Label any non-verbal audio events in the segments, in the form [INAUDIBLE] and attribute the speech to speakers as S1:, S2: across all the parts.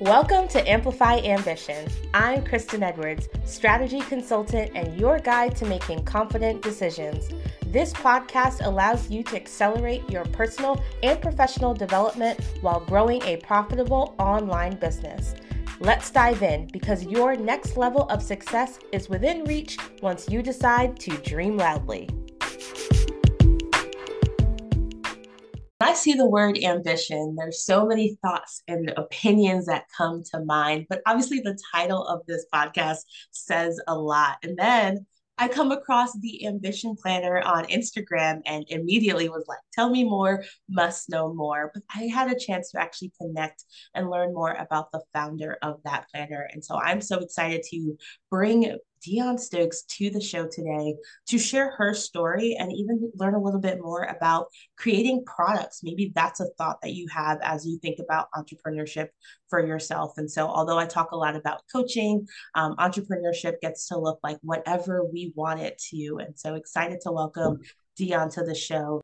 S1: Welcome to Amplify Ambition. I'm Kristen Edwards, strategy consultant and your guide to making confident decisions. This podcast allows you to accelerate your personal and professional development while growing a profitable online business. Let's dive in because your next level of success is within reach once you decide to dream loudly. I see the word ambition, there's so many thoughts and opinions that come to mind. But obviously, the title of this podcast says a lot. And then I come across the ambition planner on Instagram and immediately was like, tell me more, must know more. But I had a chance to actually connect and learn more about the founder of that planner. And so I'm so excited to bring Dion Stokes to the show today to share her story and even learn a little bit more about creating products. Maybe that's a thought that you have as you think about entrepreneurship for yourself. And so, although I talk a lot about coaching, um, entrepreneurship gets to look like whatever we want it to. And so, excited to welcome Dion to the show.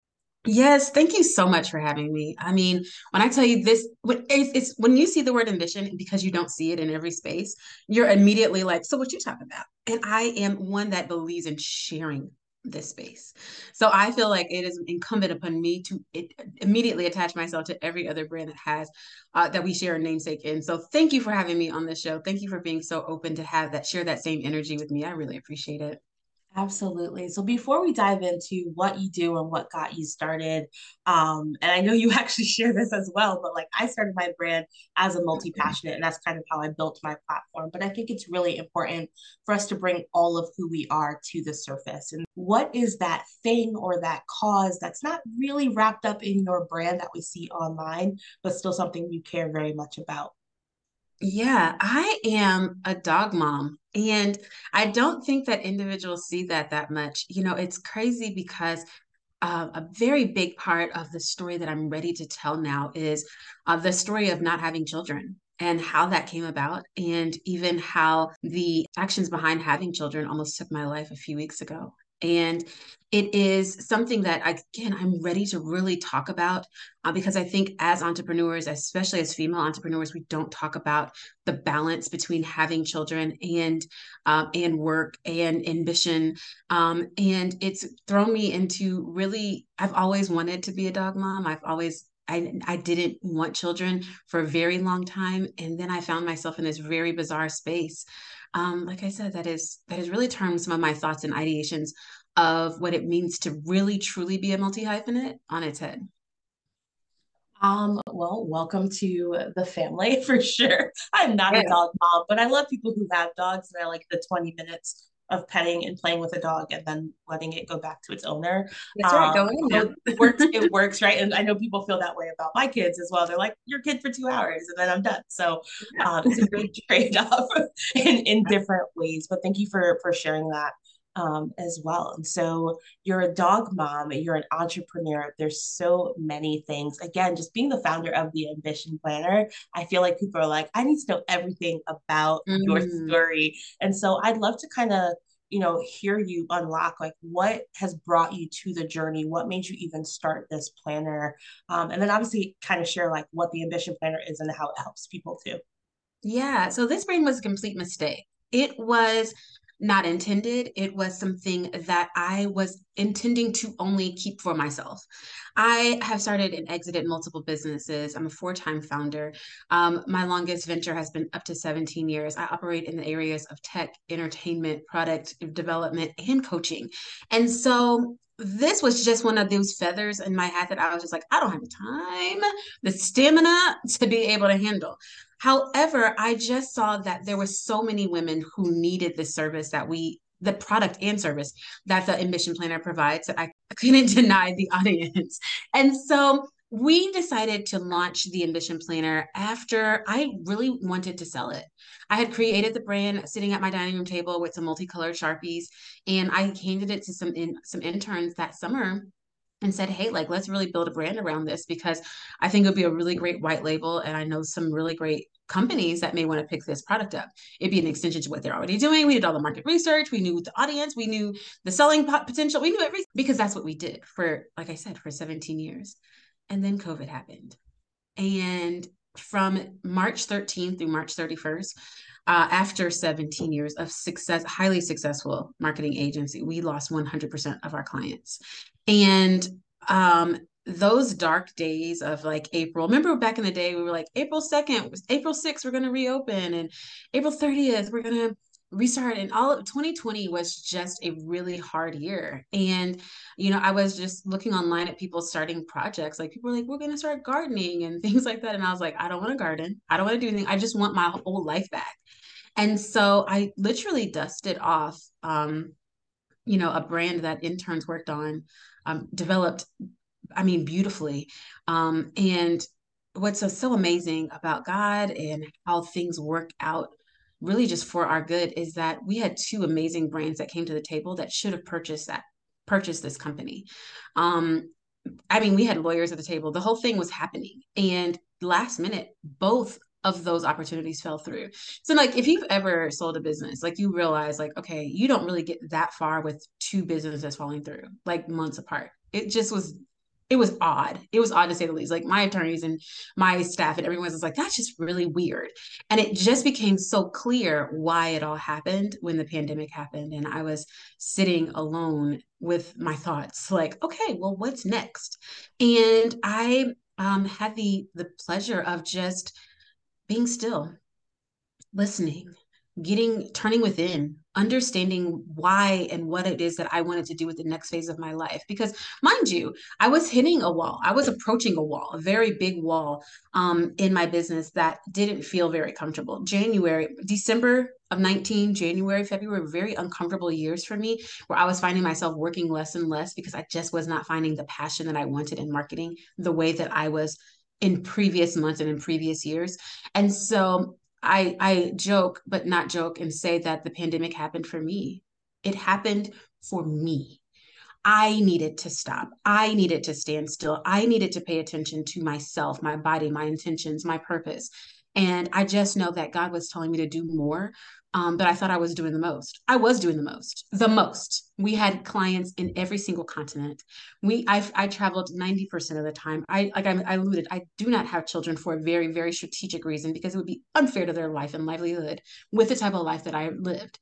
S2: Yes, thank you so much for having me. I mean, when I tell you this, when it's, it's, when you see the word ambition because you don't see it in every space, you're immediately like, "So what you talking about?" And I am one that believes in sharing this space. So I feel like it is incumbent upon me to it, immediately attach myself to every other brand that has uh, that we share a namesake in. So thank you for having me on the show. Thank you for being so open to have that share that same energy with me. I really appreciate it.
S1: Absolutely. So before we dive into what you do and what got you started, um, and I know you [LAUGHS] actually share this as well, but like I started my brand as a multi passionate, and that's kind of how I built my platform. But I think it's really important for us to bring all of who we are to the surface. And what is that thing or that cause that's not really wrapped up in your brand that we see online, but still something you care very much about?
S2: Yeah, I am a dog mom. And I don't think that individuals see that that much. You know, it's crazy because uh, a very big part of the story that I'm ready to tell now is uh, the story of not having children and how that came about, and even how the actions behind having children almost took my life a few weeks ago. And it is something that I, again i'm ready to really talk about uh, because i think as entrepreneurs especially as female entrepreneurs we don't talk about the balance between having children and um, and work and ambition. Um, and it's thrown me into really i've always wanted to be a dog mom. I've always I, I didn't want children for a very long time. And then i found myself in this very bizarre space. Um, like i said that is that has really turned some of my thoughts and ideations of what it means to really truly be a multi hyphenate on its head?
S1: Um, well, welcome to the family [LAUGHS] for sure. I'm not yeah. a dog mom, but I love people who have dogs and I like the 20 minutes of petting and playing with a dog and then letting it go back to its owner.
S2: That's um, right. Go in
S1: it works, it [LAUGHS] works, right? And I know people feel that way about my kids as well. They're like, your kid for two hours and then I'm done. So um, it's a great [LAUGHS] trade-off in, in different ways. But thank you for for sharing that um, as well. And so you're a dog mom, you're an entrepreneur. There's so many things. Again, just being the founder of the Ambition Planner, I feel like people are like, I need to know everything about mm. your story. And so I'd love to kind of you know hear you unlock like what has brought you to the journey what made you even start this planner um, and then obviously kind of share like what the ambition planner is and how it helps people too
S2: yeah so this brain was a complete mistake it was not intended. It was something that I was intending to only keep for myself. I have started and exited multiple businesses. I'm a four time founder. Um, my longest venture has been up to 17 years. I operate in the areas of tech, entertainment, product development, and coaching. And so this was just one of those feathers in my hat that I was just like, I don't have the time, the stamina to be able to handle. However, I just saw that there were so many women who needed the service that we the product and service that the ambition planner provides that I [LAUGHS] couldn't deny the audience. And so we decided to launch the ambition planner after I really wanted to sell it. I had created the brand sitting at my dining room table with some multicolored sharpies, and I handed it to some in, some interns that summer and said, Hey, like, let's really build a brand around this because I think it would be a really great white label. And I know some really great companies that may want to pick this product up. It'd be an extension to what they're already doing. We did all the market research. We knew the audience. We knew the selling potential. We knew everything because that's what we did for, like I said, for 17 years. And then COVID happened. And from March 13th through March 31st, uh, after 17 years of success, highly successful marketing agency, we lost 100% of our clients. And um, those dark days of like April, remember back in the day, we were like, April 2nd, April 6th, we're going to reopen, and April 30th, we're going to restart and all of 2020 was just a really hard year. And you know i was just looking online at people starting projects like people were like we're going to start gardening and [LAUGHS] things like that and i was like i don't want to garden. I don't want to do anything. I just want my whole life back. And so i literally dusted off um you know a brand that interns worked on um, developed i mean beautifully. Um and what's so, so amazing about god and how things work out really just for our good is that we had two amazing brands that came to the table that should have purchased that purchased this company. Um i mean we had lawyers at the table. The whole thing was happening. And last minute both of those opportunities fell through so like if you've ever sold a business like you realize like okay you don't really get that far with two businesses falling through like months apart it just was it was odd. It was odd to say the least. Like my attorneys and my staff and everyone was like, that's just really weird. And it just became so clear why it all happened when the pandemic happened. And I was sitting alone with my thoughts, like, okay, well, what's next? And I um, had the the pleasure of just being still, listening, getting turning within understanding why and what it is that I wanted to do with the next phase of my life. Because, mind you, I was hitting a wall. I was approaching a wall, a very big wall um, in my business that didn't feel very comfortable. January, December of 19, January, February, very uncomfortable years for me where I was finding myself working less and less because I just was not finding the passion that I wanted in marketing the way that I was in previous months and in previous years. And so I I joke, but not joke, and say that the pandemic happened for me. It happened for me. I needed to stop. I needed to stand still. I needed to pay attention to myself, my body, my intentions, my purpose. And I just know that God was telling me to do more um, but I thought I was doing the most. I was doing the most, the most. We had clients in every single continent. We, I, I traveled 90% of the time. I, like I, I alluded, I do not have children for a very, very strategic reason because it would be unfair to their life and livelihood with the type of life that I lived.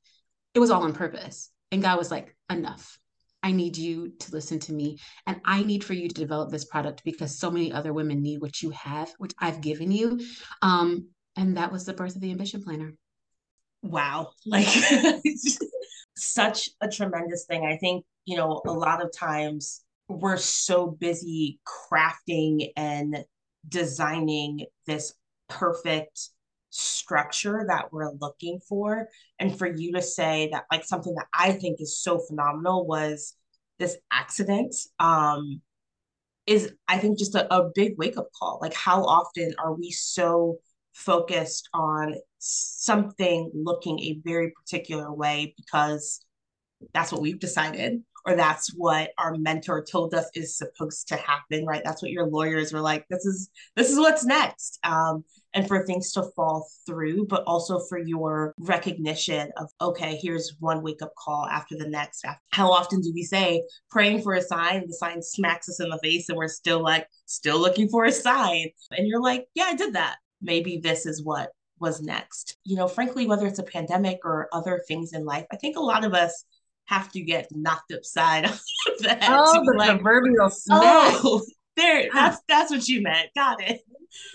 S2: It was all on purpose. And God was like, enough. I need you to listen to me. And I need for you to develop this product because so many other women need what you have, which I've given you. Um, and that was the birth of the Ambition Planner
S1: wow [LAUGHS] like such a tremendous thing i think you know a lot of times we're so busy crafting and designing this perfect structure that we're looking for. And for you to say that like something that i think is so phenomenal was this accident um is i think just a, a big wake up call. Like how often are we so focused on something looking a very particular way because that's what we've decided or that's what our mentor told us is supposed to happen right? That's what your lawyers were like this is this is what's next. Um, and for things to fall through but also for your recognition of okay here's one wake up call after the next. How often do we say praying for a sign the sign smacks us in the face and we're still like still looking for a sign. And you're like yeah i did that. Maybe this is what was next. You know, frankly, whether it's a pandemic or other things in life, I think a lot of us have to get knocked upside [LAUGHS] of
S2: that. Oh, the like, proverbial smack. Oh, [LAUGHS]
S1: there, that's that's what you meant. Got it.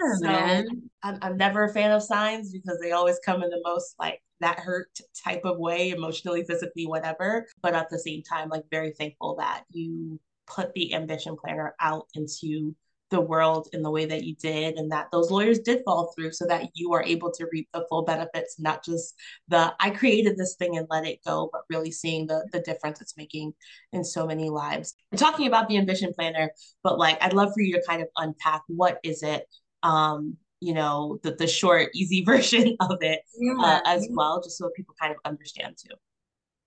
S1: Yeah, so man. I'm, I'm never a fan of signs because they always come in the most like that hurt type of way, emotionally, physically, whatever. But at the same time, like very thankful that you put the ambition planner out into the world in the way that you did and that those lawyers did fall through so that you are able to reap the full benefits not just the i created this thing and let it go but really seeing the the difference it's making in so many lives and talking about the ambition planner but like i'd love for you to kind of unpack what is it um you know the, the short easy [LAUGHS] version of it yeah. uh, as well just so people kind of understand too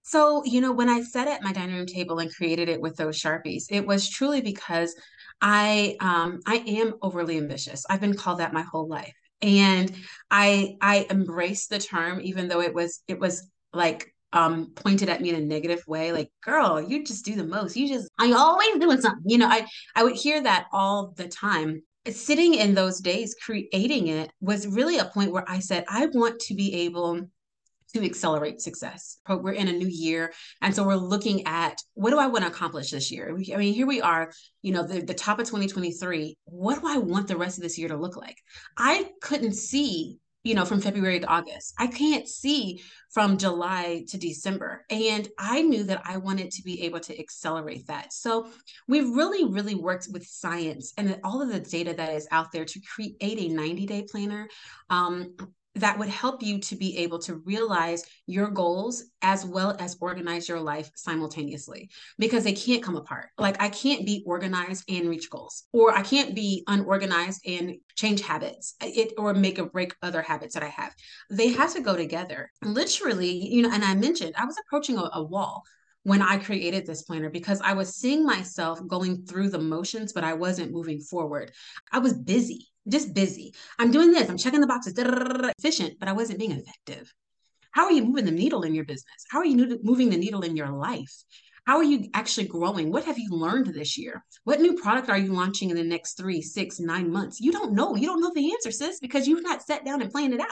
S2: so, you know, when I sat at my dining room table and created it with those Sharpies, it was truly because I um, I am overly ambitious. I've been called that my whole life, and I I embrace the term, even though it was it was like um, pointed at me in a negative way, like "girl, you just do the most. You just I always doing something." You know, I I would hear that all the time, sitting in those days creating it was really a point where I said, I want to be able to accelerate success. We're in a new year. And so we're looking at what do I want to accomplish this year? I mean, here we are, you know, the, the top of 2023. What do I want the rest of this year to look like? I couldn't see you know, from February to August. I can't see from July to December. And I knew that I wanted to be able to accelerate that. So we've really, really worked with science and all of the data that is out there to create a 90 day planner. Um, that would help you to be able to realize your goals as well as organize your life simultaneously because they can't come apart. Like I can't be organized and reach goals, or I can't be unorganized and change habits uh, it or make or break other habits that I have. They have to go together. Literally, you know, and I mentioned I was approaching a, a wall when I created this planner because I was seeing myself going through the motions, but I wasn't moving forward. I was busy just busy. I'm doing this, I'm checking the boxes, efficient, but I wasn't being effective. How are you moving the needle in your business? How are you moving the needle in your life? How are you actually growing? What have you learned this year? What new product are you launching in the next three, six, nine months? You don't know. You don't know the answer, sis, because you've not sat down and planned it out.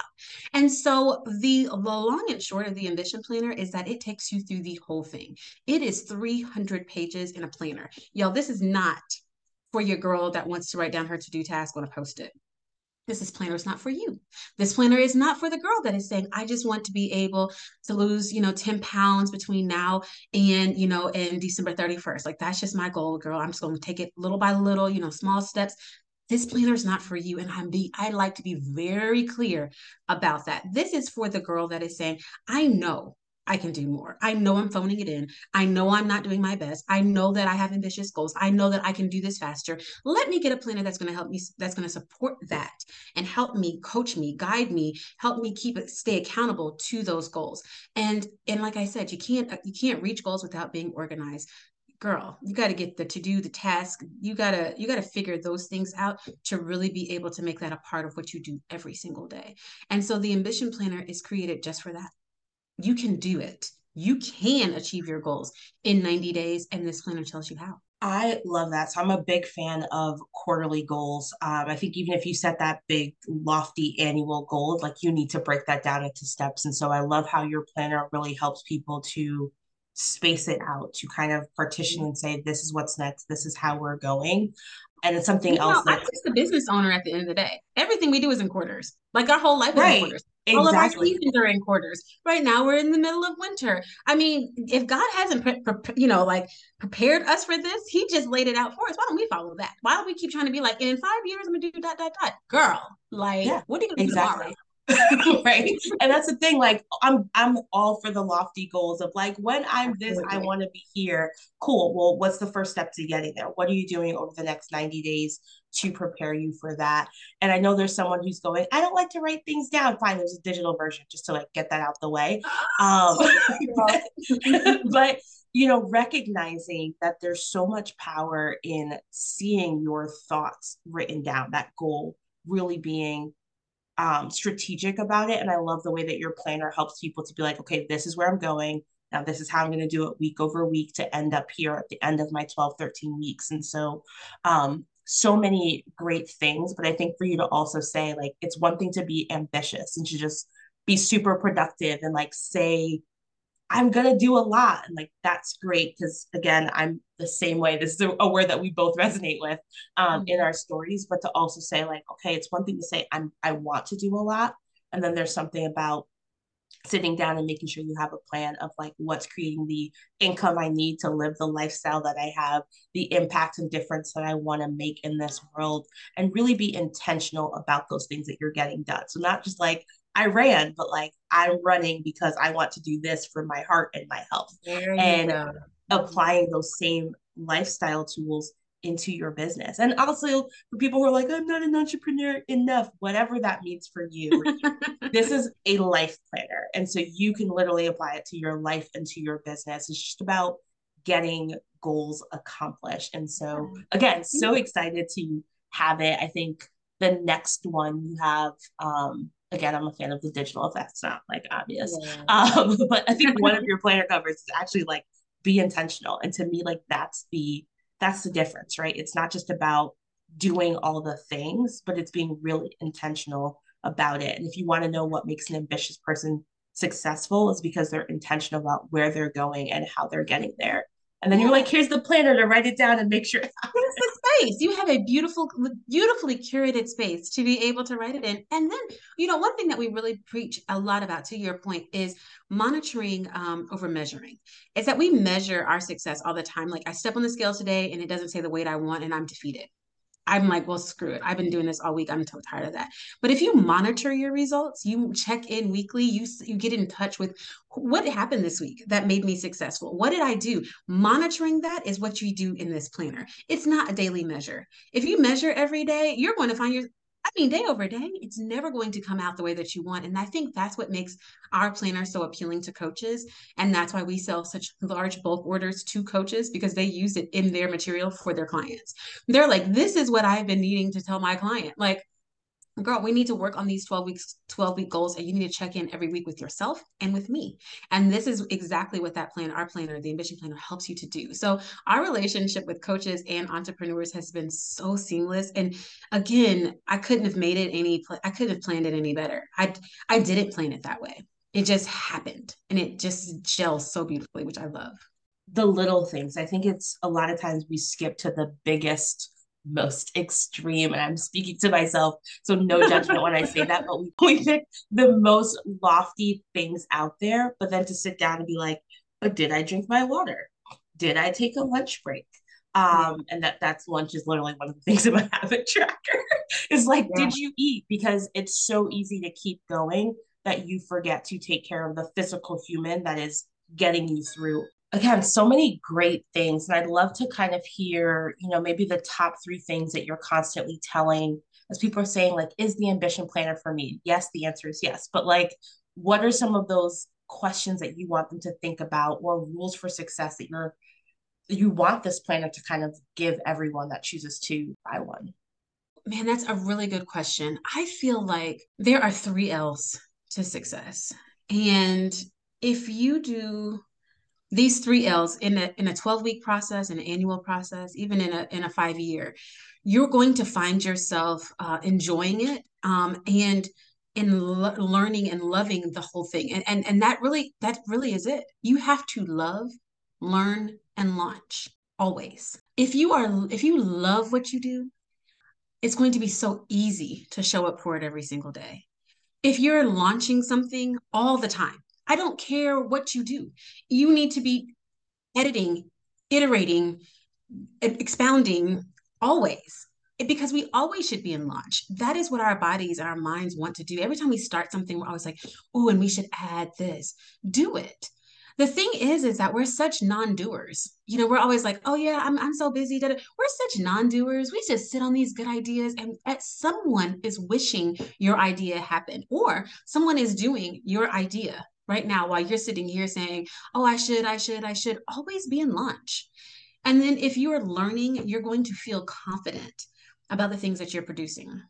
S2: And so the, the long and short of the ambition planner is that it takes you through the whole thing. It is 300 pages in a planner. Y'all, this is not for your girl that wants to write down her to-do task on a post-it. This is planner is not for you. This planner is not for the girl that is saying, I just want to be able to lose, you know, 10 pounds between now and, you know, and December 31st. Like that's just my goal, girl. I'm just going to take it little by little, you know, small steps. This planner is not for you. And I'm be I like to be very clear about that. This is for the girl that is saying, I know I can do more. I know I'm phoning it in. I know I'm not doing my best. I know that I have ambitious goals. I know that I can do this faster. Let me get a planner that's going to help me, that's going to support that and help me, coach me, guide me, help me keep it, stay accountable to those goals. And and like I said, you can't you can't reach goals without being organized girl you got to get the to do the task you got to you got to figure those things out to really be able to make that a part of what you do every single day and so the ambition planner is created just for that you can do it. You can achieve your goals in 90 days, and this planner tells you how.
S1: I love that. So I'm a big fan of quarterly goals. Um, I think even if you set that big, lofty annual goal, like you need to break that down into steps. And so I love how your planner really helps people to space it out, to kind of partition and say, this is what's next, this is how we're going. And it's something you know, else.
S2: That- I'm just the business owner at the end of the day. Everything we do is in quarters. Like our whole life is in quarters. Exactly. All of our seasons are in quarters. Right now, we're in the middle of winter. I mean, if God hasn't, pre- pre- you know, like prepared us for this, He just laid it out for us. Why don't we follow that? Why don't we keep trying to be like, in five years, I'm gonna do dot dot dot, girl? Like, yeah, what are you gonna exactly. do
S1: tomorrow? [LAUGHS] right and that's the thing like i'm i'm all for the lofty goals of like when i'm this i want to be here cool well what's the first step to getting there what are you doing over the next 90 days to prepare you for that. And I know there's someone who's going, I don't like to write things down. Fine, there's a digital version just to like get that out the way. [GASPS] Um, [LAUGHS] but you know, recognizing that there's so much power in seeing your thoughts written down, that goal really being um, strategic about it. And I love the way that your planner helps people to be like, okay, this is where I'm going. Now, this is how I'm going to do it week over week to end up here at the end of my 12, 13 weeks. And so, um, so many great things. But I think for you to also say, like, it's one thing to be ambitious and to just be super productive and like say, I'm gonna do a lot. And like that's great because again, I'm the same way. This is a, a word that we both resonate with um, mm-hmm. in our stories, but to also say, like, okay, it's one thing to say I'm I want to do a lot. And then there's something about sitting down and making sure you have a plan of like what's creating the income I need to live the lifestyle that I have, the impact and difference that I want to make in this world, and really be intentional about those things that you're getting done. So, not just like, I ran, but like I'm running because I want to do this for my heart and my health. And go. applying those same lifestyle tools into your business. And also for people who are like, I'm not an entrepreneur enough, whatever that means for you, [LAUGHS] this is a life planner. And so you can literally apply it to your life and to your business. It's just about getting goals accomplished. And so again, so excited to have it. I think the next one you have um again i'm a fan of the digital if that's not like obvious yeah. um [LAUGHS] but i think one of [LAUGHS] your planner covers is actually like be intentional and to me like that's the that's the difference, right? It's not just about doing all the things, but it's being really intentional about it. And if you want to know what makes an ambitious person successful, is because they're intentional about where they're going and how they're getting there. And then you're like, here's the planner to write it down and make sure. [LAUGHS]
S2: Space. You have a beautiful, beautifully curated space to be able to write it in. And then, you know, one thing that we really preach a lot about, to your point, is monitoring um, over measuring. Is that we measure our success all the time. Like I step on the scale today and it doesn't say the weight I want and I'm defeated. I'm like, well, screw it. I've been doing this all week. I'm so tired of that. But if you monitor your results, you check in weekly, you you get in touch with what happened this week that made me successful. What did I do? Monitoring that is what you do in this planner. It's not a daily measure. If you measure every day, you're going to find your I mean, day over day, it's never going to come out the way that you want. And I think that's what makes our planner so appealing to coaches. And that's why we sell such large bulk orders to coaches because they use it in their material for their clients. They're like, this is what I've been needing to tell my client. Like, girl, we need to work on these 12 weeks, 12 week goals, and you need to check in every week with yourself and with me. And this is exactly what that plan, our planner, the ambition planner helps you to do. So our relationship with coaches and entrepreneurs has been so seamless. And again, I couldn't have made it any, I couldn't have planned it any better. I, I didn't plan it that way. It just happened and it just gels so beautifully, which I love.
S1: The little things. I think it's a lot of times we skip to the biggest most extreme and i'm speaking to myself so no judgment when i say that but we, [LAUGHS] we pick the most lofty things out there but then to sit down and be like but did i drink my water? Did i take a lunch break? Um and that that's lunch is literally one of the [LAUGHS] things in my habit tracker. Is like yeah. did you eat? Because it's so easy to keep going that you forget to take care of the physical human that is getting you through again so many great things and i'd love to kind of hear you know maybe the top three things that you're constantly telling as people are saying like is the ambition planner for me? Yes the answer is yes but like what are some of those questions that you want them to think about or rules for success that you're you want this planner to kind of give everyone that chooses to buy one?
S2: Man that's a really good question. I feel like there are three l's to success and if you do these three L's in a in a 12 week process, an annual process, even in a in a five year, you're going to find yourself uh, enjoying it um, and in lo- learning and loving the whole thing. And, and and that really that really is it. You have to love, learn, and launch always. If you are if you love what you do, it's going to be so easy to show up for it every single day. If you're launching something all the time, I don't care what you do. You need to be editing, iterating, expounding always eh, because we always should be in launch. That is what our bodies and our minds want to do. Every time we start something, we're always like, oh, and we should add this. Do it. The thing is, is that we're such non-doers. You know, we're always like, oh yeah, I'm, I'm so busy. We're such non-doers. We just sit on these good ideas and at someone is wishing your idea happened or someone is doing your idea right now while you're sitting here saying, oh, I should, I should, I should, always be in launch. And then if you are learning, you're going to feel confident about the things that you're producing.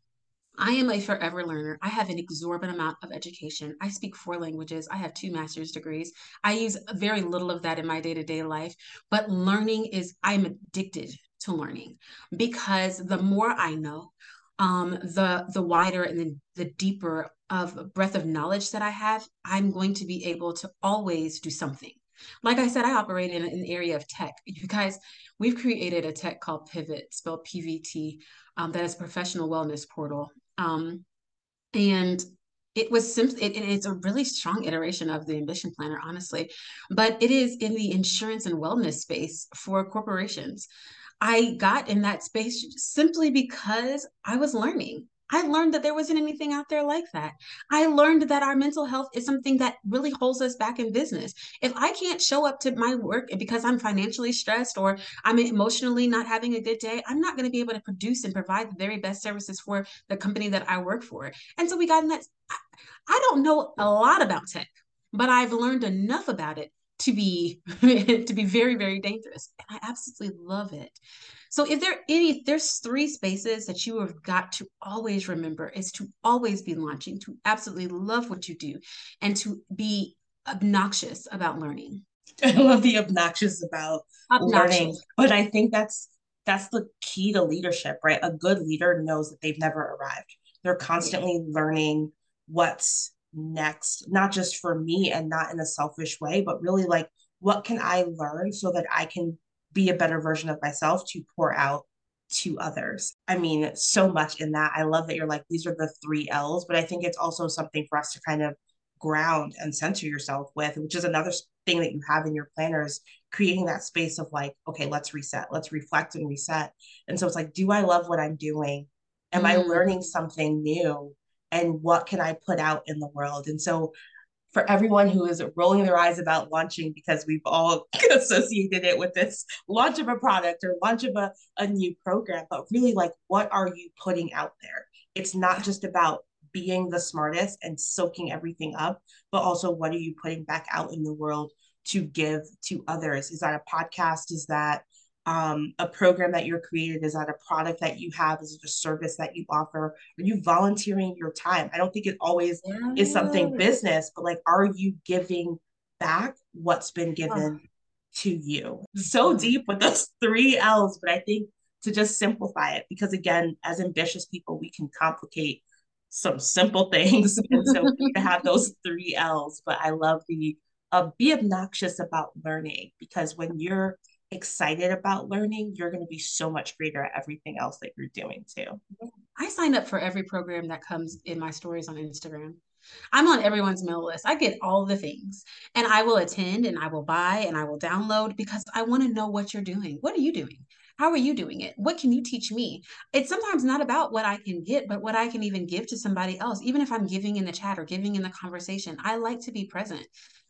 S2: I am a forever learner. I have an exorbitant amount of education. I speak four languages. I have two master's degrees. I use very little of that in my day to day life, but learning is, I'm addicted to learning because the more I know, um, the the wider and the, the deeper of breadth of knowledge that I have, I'm going to be able to always do something. Like I said, I operate in an area of tech. [LAUGHS] You guys, we've created a tech called Pivot, spelled PVT, um, that is professional wellness portal. Um, and it was simply it, it's a really strong iteration of the ambition planner honestly but it is in the insurance and wellness space for corporations I got in that space simply because I was learning. I learned that there wasn't anything out there like that. I learned that our mental health is something that really holds us back in business. If I can't show up to my work because I'm financially stressed or I'm emotionally not having a good day, I'm not going to be able to produce and provide the very best services for the company that I work for. And so we got in that. I don't know a lot about tech, but I've learned enough about it to be [LAUGHS] to be very very dangerous and i absolutely love it so if there any there's three spaces that you have got to always remember is to always be launching to absolutely love what you do and to be obnoxious about learning [LAUGHS]
S1: i love the obnoxious about obnoxious. learning but i think that's that's the key to leadership, right? A good leader knows that they've never arrived. They're constantly learning what's next, not just for me and not in a selfish way, but really like what can I learn so that I can be a better version of myself to pour out to others. I mean, so much in that. I love that you're like, these are the three L's, but I think it's also something for us to kind of ground and center yourself with, which is another thing that you have in your planners, creating that space of like, okay, let's reset, let's reflect and reset. And so it's like, do I love what I'm doing? Am mm. I learning something new? And what can I put out in the world? And so for everyone who is rolling their eyes about launching because we've all [LAUGHS] associated it with this launch of a product or launch of a, a new program, but really like what are you putting out there? It's not just about being the smartest and soaking everything up, but also what are you putting back out in the world to give to others? Is that a podcast? Is that um, a program that you're created? Is that a product that you have? Is it a service that you offer? Are you volunteering your time? I don't think it always yeah. is something business, but like, are you giving back what's been given oh. to you? So mm-hmm. deep with those [LAUGHS] three L's, but I think to just simplify it, because again, as ambitious people, we can complicate some simple things. [LAUGHS] And so to have those [LAUGHS] three L's, but I love the uh, be obnoxious about learning because when you're excited about learning, you're going to be so much greater at everything else that you're doing too.
S2: I sign up for every program that comes in my stories on Instagram. I'm on everyone's mail list. I get all the things and I will attend and I will buy and I will download because I want to know what you're doing. What are you doing? How are you doing it? What can you teach me? It's sometimes not about what I can get, but what I can even give to somebody else. Even if I'm giving in the chat or giving in the conversation, I like to be present.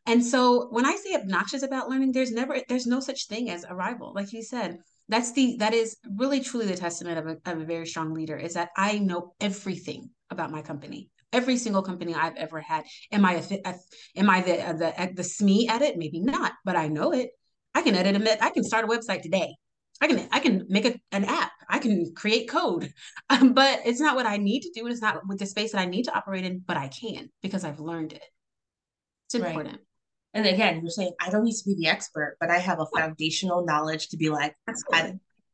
S2: And so when I say obnoxious about learning, there's never, there's no such thing as arrival. Like you said, that's the, that is really truly the testament of a, of a very strong leader is that I know everything about my company every single company I've ever had. Am I a, am I the the the SME at it? Maybe not, but I know it. I can edit a I can start a website today. I can I can make a, an app. I can create code, [LAUGHS] um, but it's not what I need to do. It's not with the space that I need to operate in, but I can because I've learned it. It's important. Right.
S1: And again, you're saying I don't need to be the expert, but I have a foundational knowledge to be like,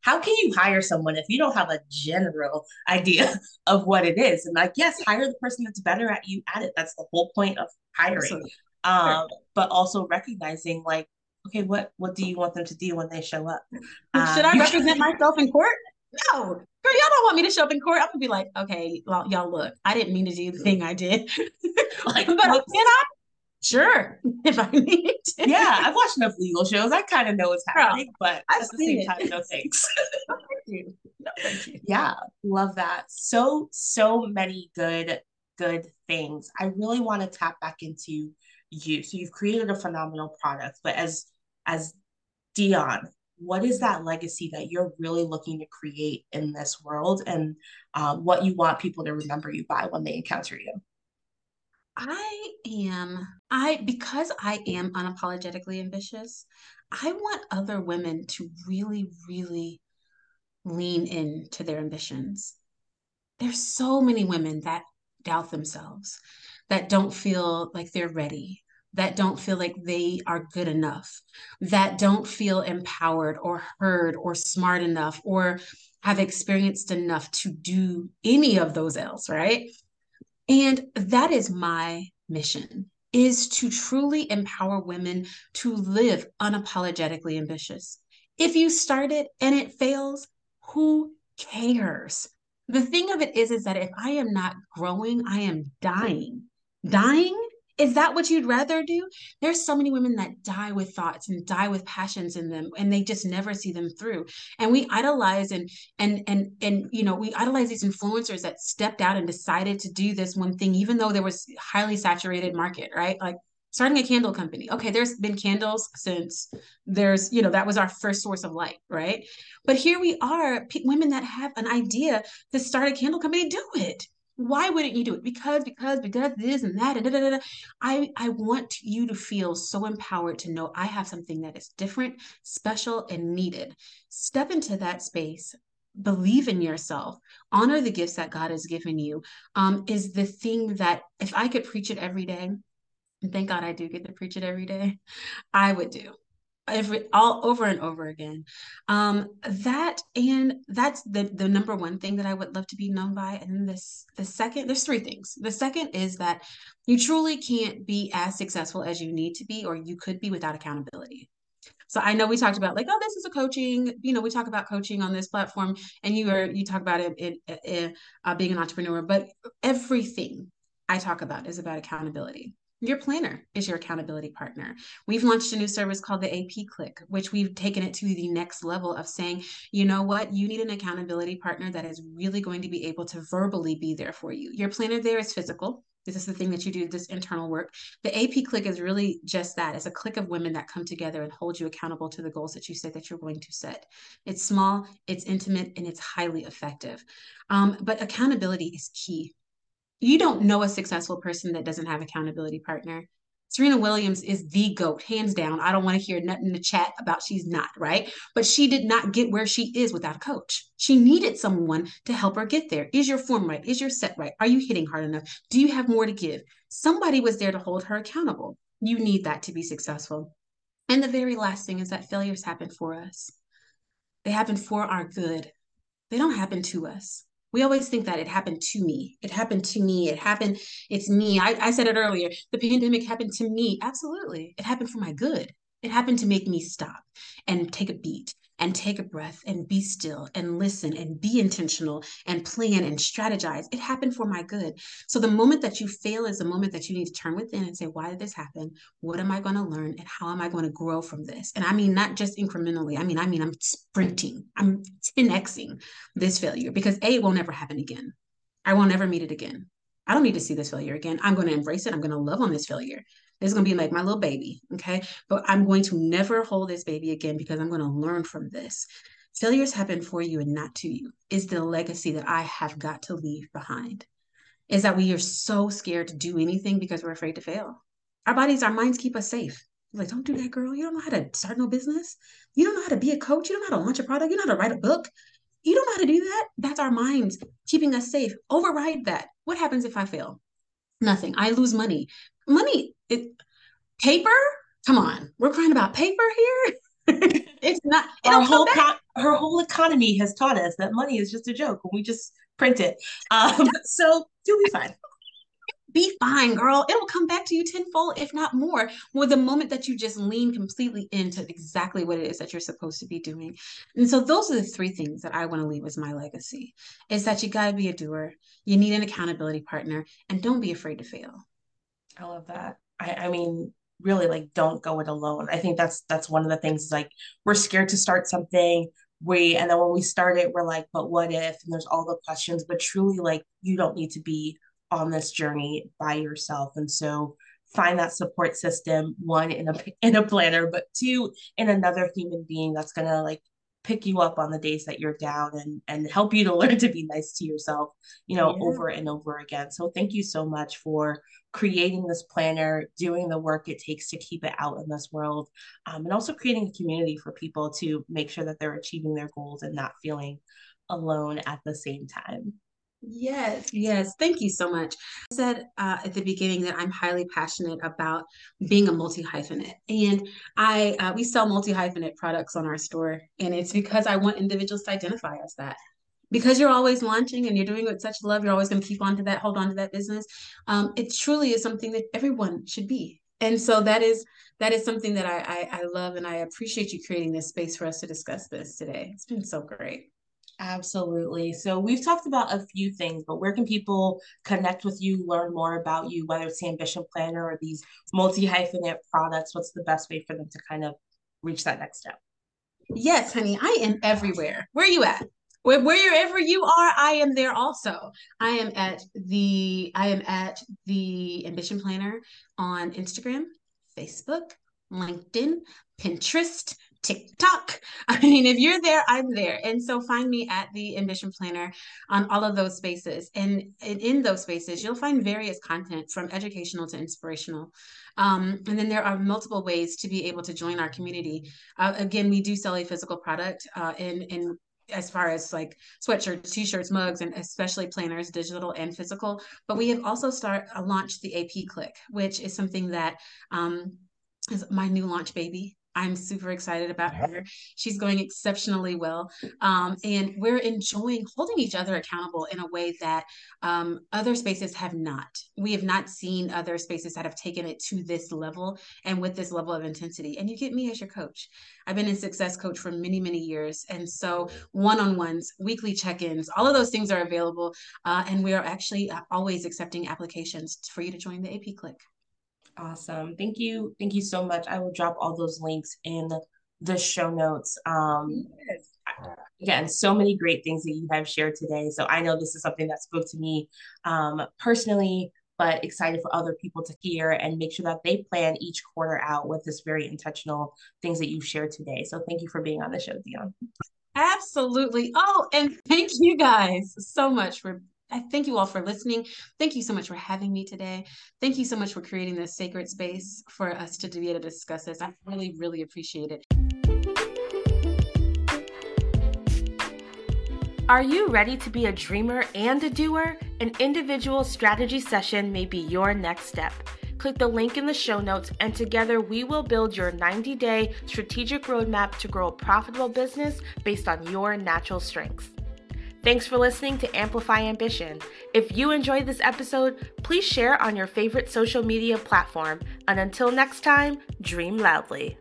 S1: how can you hire someone if you don't have a general [LAUGHS] idea of what it is? And like, yes, hire the person that's better at you at it. That's the whole point of hiring. Um, but also recognizing like, okay, what what do you want them to do when they show up?
S2: Um, Should I [LAUGHS] represent myself in court? No, girl, y'all don't want me to show up in court. I'm gonna be like, okay, y'all look, I didn't mean to do the thing I did. [LAUGHS] like, but can I? Sure, [LAUGHS] if I need
S1: to. Yeah, I've watched enough legal shows. I kind of know what's happening, but I've at the same it. time, no [LAUGHS] thanks. no, thank you. No, thank you. Yeah, love that. So, so many good, good things. I really want to tap back into you. So you've created a phenomenal product, but as as Dion, what is that legacy that you're really looking to create in this world, and um, what you want people to remember you by when they encounter you?
S2: I am, I, because I am unapologetically ambitious, I want other women to really, really lean into their ambitions. There's so many women that doubt themselves, that don't feel like they're ready, that don't feel like they are good enough, that don't feel empowered or heard or smart enough or have experienced enough to do any of those L's, right? And that is my mission is to truly empower women to live unapologetically ambitious. If you start it and it fails, who cares? The thing of it is is that if I am not growing, I am dying. Dying is that what you'd rather do? There's so many women that die with thoughts and die with passions in them and they just never see them through. And we idolize and and and and you know, we idolize these influencers that stepped out and decided to do this one thing even though there was highly saturated market, right? Like starting a candle company. Okay, there's been candles since there's, you know, that was our first source of light, right? But here we are, p- women that have an idea to start a candle company, do it why wouldn't you do it? Because, because, because this and that. And da, da, da, I, I want you to feel so empowered to know I have something that is different, special, and needed. Step into that space. Believe in yourself. Honor the gifts that God has given you. Um, is the thing that if I could preach it every day, and thank God I do get to preach it every day, I would do every all over and over again um that and that's the the number one thing that i would love to be known by and then this the second there's three things the second is that you truly can't be as successful as you need to be or you could be without accountability so I know we talked about like, oh, this is a coaching. You know, we talk about coaching on this platform, and you are you talk about it uh, being an entrepreneur. But everything I talk about is about accountability. Your planner is your accountability partner. We've launched a new service called the AP Click, which we've taken it to the next level of saying, you know what, you need an accountability partner that is really going to be able to verbally be there for you. Your planner there is physical. This is the thing that you do, this internal work. The AP click is really just that. It's a click of women that come together and hold you accountable to the goals that you say that you're going to set. It's small, it's intimate, and it's highly effective. Um, but accountability is key. You don't know a successful person that doesn't have accountability partner. Serena Williams is the GOAT, hands down. I don't want to hear nothing in the chat about she's not, right? But she did not get where she is without a coach. She needed someone to help her get there. Is your form right? Is your set right? Are you hitting hard enough? Do you have more to give? Somebody was there to hold her accountable. You need that to be successful. And the very last thing is that failures happen for us, they happen for our good, they don't happen to us we always think that it happened to me. It happened to me. It happened. It's me. I, I said it earlier. The pandemic happened to me. Absolutely. It happened for my good. It happened to make me stop and take a beat and take a breath and be still and listen and be intentional and plan and strategize. It happened for my good. So the moment that you fail is the moment that you need to turn within and say, why did this happen? What am I going to learn? And how am I going to grow from this? And I mean, not just incrementally. I mean, I mean, I'm sprinting, I'm 10xing this failure because A, it will never happen again. I will never meet it again. I don't need to see this failure again. I'm going to embrace it. I'm going to love on this failure. Is going to be like my little baby. Okay. But I'm going to never hold this baby again because I'm going to learn from this. Failures happen for you and not to you, is the legacy that I have got to leave behind. Is that we are so scared to do anything because we're afraid to fail. Our bodies, our minds keep us safe. Like, don't do that, girl. You don't know how to start no business. You don't know how to be a coach. You don't know how to launch a product. You don't know how to write a book. You don't know how to do that. That's our minds keeping us safe. Override that. What happens if I fail? Nothing. I lose money. Money, it paper? Come on. We're crying about paper here. [LAUGHS] it's not
S1: our whole co- her whole economy has taught us that money is just a joke when we just print it. Um, [LAUGHS] so you'll be fine
S2: be fine, girl. It'll come back to you tenfold, if not more, with the moment that you just lean completely into exactly what it is that you're supposed to be doing. And so those are the three things that I want to leave as my legacy is that you got to be a doer. You need an accountability partner and don't be afraid to fail.
S1: I love that. I, I mean, really like don't go it alone. I think that's that's one of the things like we're scared to start something we and then when we start it we're like but what if and there's all the questions but truly like you don't need to be on this journey by yourself. And so find that support system, one in a [LAUGHS] in a planner, but two in another human being that's gonna like pick you up on the days that you're down and and help you to [LAUGHS] learn to be nice to yourself you know yeah. over and over again so thank you so much for creating this planner doing the work it takes to keep it out in this world um, and also creating a community for people to make sure that they're achieving their goals and not feeling alone at the same time
S2: Yes, yes. Thank you so much. I said uh, at the beginning that I'm highly passionate about being a multi hyphenate, and I uh, we sell multi hyphenate products on our store, and it's because I want individuals to identify as that. Because you're always launching and you're doing it with such love, you're always going to keep on to that, hold on to that business. Um, it truly is something that everyone should be, and so that is that is something that I, I I love, and I appreciate you creating this space for us to discuss this today. It's been so great.
S1: Absolutely. So we've talked about a few things, but where can people connect with you, learn more about you, whether it's the Ambition Planner or these multi hyphenate products? What's the best way for them to kind of reach that next step?
S2: Yes, honey, I am everywhere. Where are you at? Where, wherever you are, I am there also. I am at the I am at the Ambition Planner on Instagram, Facebook, LinkedIn, Pinterest, TikTok. [LAUGHS] I mean, if you're there, I'm there. And so find me at the Ambition Planner on all of those spaces. And in those spaces, you'll find various content from educational to inspirational. Um, and then there are multiple ways to be able to join our community. Uh, again, we do sell a physical product uh, in, in as far as like sweatshirts, t-shirts, mugs, and especially planners, digital and physical. But we have also start uh, launched the AP Click, which is something that um, is my new launch baby. I'm super excited about her. She's going exceptionally well. Um, and we're enjoying holding each other accountable in a way that um, other spaces have not. We have not seen other spaces that have taken it to this level and with this level of intensity. And you get me as your coach. I've been a success coach for many, many years. And so one on ones, weekly check ins, all of those things are available. Uh, and we are actually uh, always accepting applications for you to join the AP Click.
S1: Awesome. Thank you. Thank you so much. I will drop all those links in the show notes. Um, yes. Again, so many great things that you have shared today. So I know this is something that spoke to me um, personally, but excited for other people to hear and make sure that they plan each quarter out with this very intentional things that you've shared today. So thank you for being on the show, Dion.
S2: Absolutely. Oh, and thank you guys so much for I thank you all for listening. Thank you so much for having me today. Thank you so much for creating this sacred space for us to, be able to discuss this. I really, really appreciate it.
S1: Are you ready to be a dreamer and a doer? An individual strategy session may be your next step. Click the link in the show notes, and together we will build your 90 day strategic roadmap to grow a profitable business based on your natural strengths. Thanks for listening to Amplify Ambition. If you enjoyed this episode, please share on your favorite social media platform. And until next time, dream loudly.